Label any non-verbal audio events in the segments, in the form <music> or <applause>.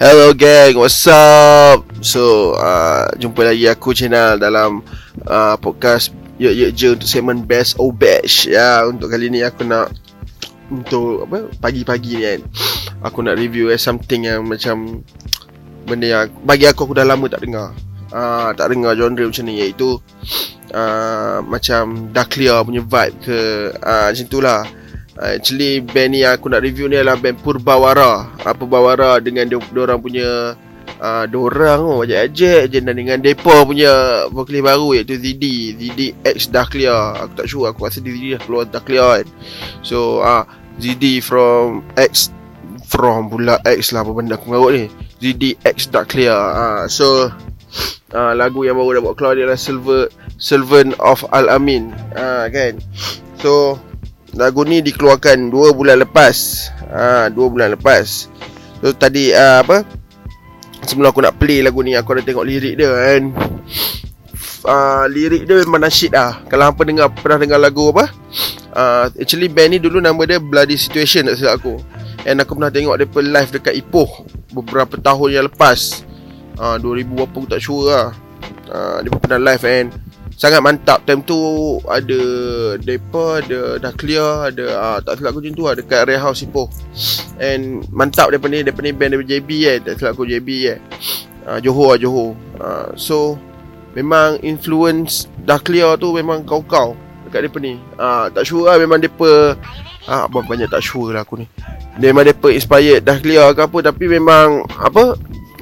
Hello gang, what's up? So, uh, jumpa lagi aku channel dalam uh, podcast Ye Ye Je untuk segmen Best or Bash Ya, untuk kali ni aku nak Untuk apa, pagi-pagi ni kan Aku nak review eh, something yang macam Benda yang bagi aku aku dah lama tak dengar. Uh, Tak dengar genre macam ni iaitu uh, Macam dah clear punya vibe ke uh, Macam tu lah actually band ni yang aku nak review ni adalah band Purbawara. Uh, Purbawara dengan dia, orang punya uh, Dia orang oh, ajak-ajak je Dan dengan Depa punya vokalis baru iaitu ZD ZD X dah clear Aku tak sure aku rasa ZD dah keluar dah clear kan. So uh, ZD from X From pula X lah apa benda aku mengarut ni. ZD X dah clear uh, So uh, Lagu yang baru dah buat keluar dia adalah Silver Servant of Al-Amin uh, Kan? So Lagu ni dikeluarkan 2 bulan lepas. Ha, 2 bulan lepas. So tadi uh, apa? Sebelum aku nak play lagu ni Aku ada tengok lirik dia kan? Uh, Lirik dia memang nasyid lah Kalau hampa dengar, pernah dengar lagu apa? Uh, Actually band ni dulu nama dia Bloody Situation tak silap aku. And aku pernah tengok dia live dekat Ipoh Beberapa tahun yang lepas. Uh, 2000 apa aku tak sure lah uh, Dia pernah live and sangat mantap. Time tu ada depa ada dah clear ada uh, tak silap aku macam tu lah dekat area house Ipoh. And mantap depa ni depa ni band depa JB eh. Tak silap aku JB eh. Uh, Johor lah Johor. Uh, so memang influence dah clear tu memang kau-kau dekat depa ni. Uh, tak sure lah memang depa ah uh, banyak tak sure lah aku ni. Memang depa inspired dah clear ke apa tapi memang apa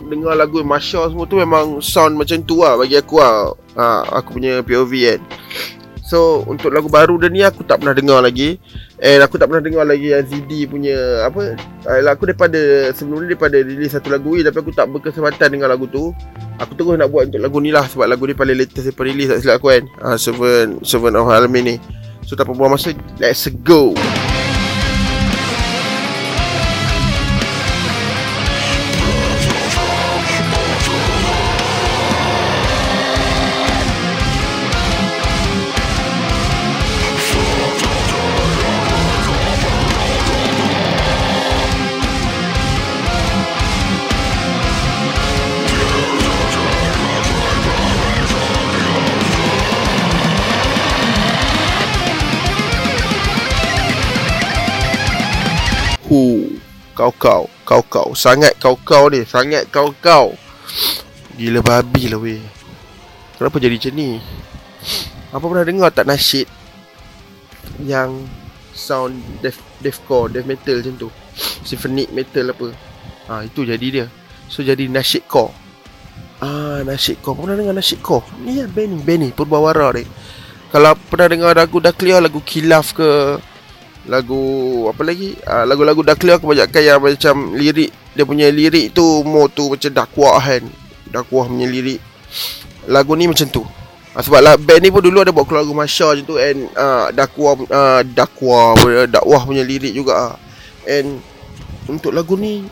dengar lagu Masya semua tu memang sound macam tu lah bagi aku lah. Ha, Aku punya POV kan. So untuk lagu baru dia ni aku tak pernah dengar lagi. And aku tak pernah dengar lagi yang ZD punya apa Ayolah aku daripada sebelum ni daripada release satu lagu ni Tapi aku tak berkesempatan dengar lagu tu. Aku terus nak buat untuk lagu ni lah Sebab lagu ni paling latest daripada release tak silap aku kan. Ha, Servant, Servant of Alamin ni. So tak apa buang masa, let's go Hu Kau kau. Kau kau. Sangat kau kau ni. Sangat kau kau. Gila babi lah weh. Kenapa jadi macam ni? Apa pernah dengar tak nasyid Yang Sound death, Deathcore Death metal macam tu? Symphonic metal apa? Ha, Itu jadi dia. So jadi nasyid core Ah, nasyid core Pernah dengar nasyid core Ni lah band ni. Band ni ni Kalau pernah dengar lagu dah clear Lagu Kilaf ke lagu apa lagi? Uh, lagu-lagu dah clear kebanyakan yang macam lirik dia punya lirik tu more tu macam dakwah kan. Dakwah punya lirik. Lagu ni macam tu. Uh, sebab lah, band ni pun dulu ada buat keluar lagu Masya macam tu and uh, dakwah uh, dakwah dakwah punya lirik juga uh. and untuk lagu ni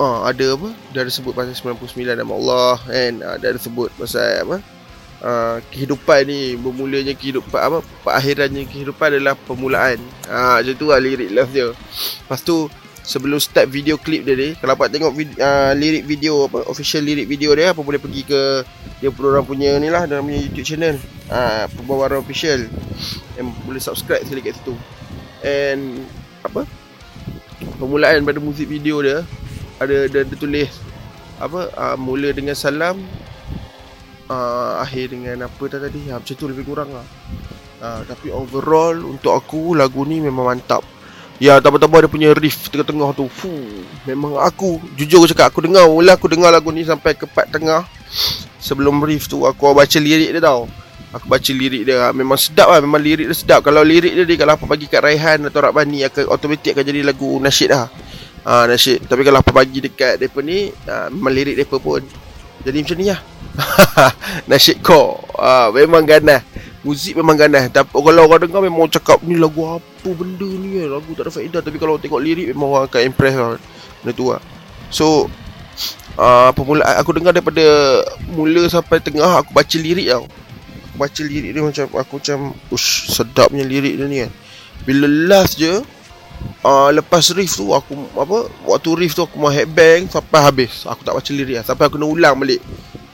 uh, ada apa? Dia ada sebut pasal 99 nama Allah and uh, dia ada sebut pasal apa uh, kehidupan ni bermulanya kehidupan apa akhirannya kehidupan adalah permulaan. Ah uh, macam tu lah lirik love dia. Lepas tu sebelum start video clip dia ni kalau dapat tengok vid- uh, lirik video apa official lirik video dia apa boleh pergi ke dia program punya ni lah dalam punya YouTube channel. Ah uh, Pembawaan official. Yang boleh subscribe sekali kat situ. And apa? Permulaan pada muzik video dia ada dia, dia tulis apa uh, mula dengan salam uh, akhir dengan apa dah tadi ha, macam tu lebih kurang lah. Uh, tapi overall untuk aku lagu ni memang mantap. Ya tambah-tambah dia punya riff tengah-tengah tu Fuh, memang aku jujur aku cakap aku dengar mula aku dengar lagu ni sampai ke part tengah sebelum riff tu aku baca lirik dia tau. Aku baca lirik dia memang sedap lah memang lirik dia sedap. Kalau lirik dia dia kalau apa bagi kat Raihan atau Rabani akan automatik akan jadi lagu nasyid lah. Ah uh, nasyid tapi kalau apa bagi dekat depa ni uh, memang lirik depa pun. Jadi macam ni lah <laughs> Nasyid core ah, Memang ganas Muzik memang ganas Tapi kalau orang dengar memang cakap Ni lagu apa benda ni eh? Lagu tak ada faedah. Tapi kalau tengok lirik Memang orang akan impress lah. Benda tu lah. So uh, Permulaan Aku dengar daripada Mula sampai tengah Aku baca lirik tau. Aku baca lirik dia macam Aku macam Ush sedapnya lirik dia ni kan Bila last je uh, lepas riff tu aku apa waktu riff tu aku mau headbang sampai habis. Aku tak baca lirik lah. sampai aku nak ulang balik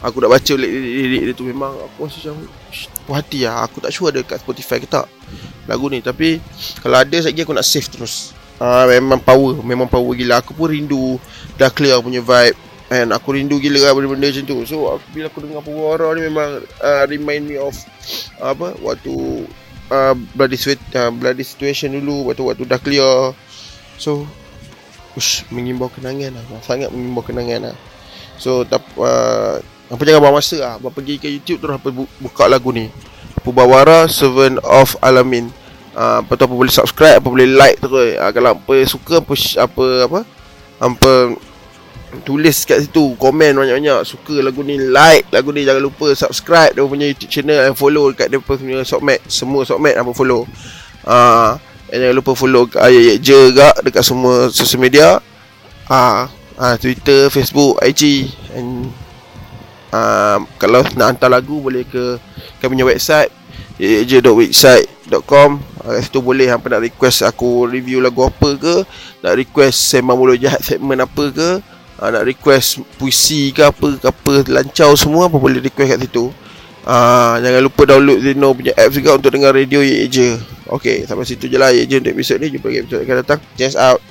aku nak baca lirik, lirik dia tu memang aku rasa macam puas hati lah. Aku tak sure ada kat Spotify ke tak lagu ni. Tapi kalau ada lagi aku nak save terus. Uh, memang power memang power gila. Aku pun rindu dah clear punya vibe. And aku rindu gila lah benda-benda macam tu. So aku, bila aku dengar Pawara ni memang uh, Remind me of uh, Apa Waktu uh, bloody, sweat, uh, bloody situation dulu Waktu waktu dah clear. So Ush, mengimbau kenangan lah. Sangat mengimbau kenangan lah. So tak, uh, Apa jangan buang masa? Lah Apa pergi ke YouTube terus apa buka lagu ni? Pubawara Servant of Alamin. Uh, Apa tu apa boleh subscribe Apa boleh like terus. Uh, Kalau apa suka Apa Apa, apa? Apa tulis kat situ komen banyak-banyak. Suka lagu ni like lagu ni. Jangan lupa subscribe dia punya YouTube channel and follow dekat dia punya sokmat. Semua sokmat apa follow. Ah jangan lupa follow ayat je juga dekat semua social media. Ah uh, Twitter Facebook IG and uh, kalau nak hantar lagu boleh ke kami punya website je.website.com uh, Situ boleh hampa nak request aku review lagu apa ke Nak request sembang mulut jahat segmen apa ke uh, nak request puisi ke apa ke apa lancau semua apa boleh request kat situ. Uh, jangan lupa download Zeno punya apps juga untuk dengar radio Ye je. Okay, sampai situ je lah Ye je untuk episod ni. Jumpa lagi episod akan datang. Just out.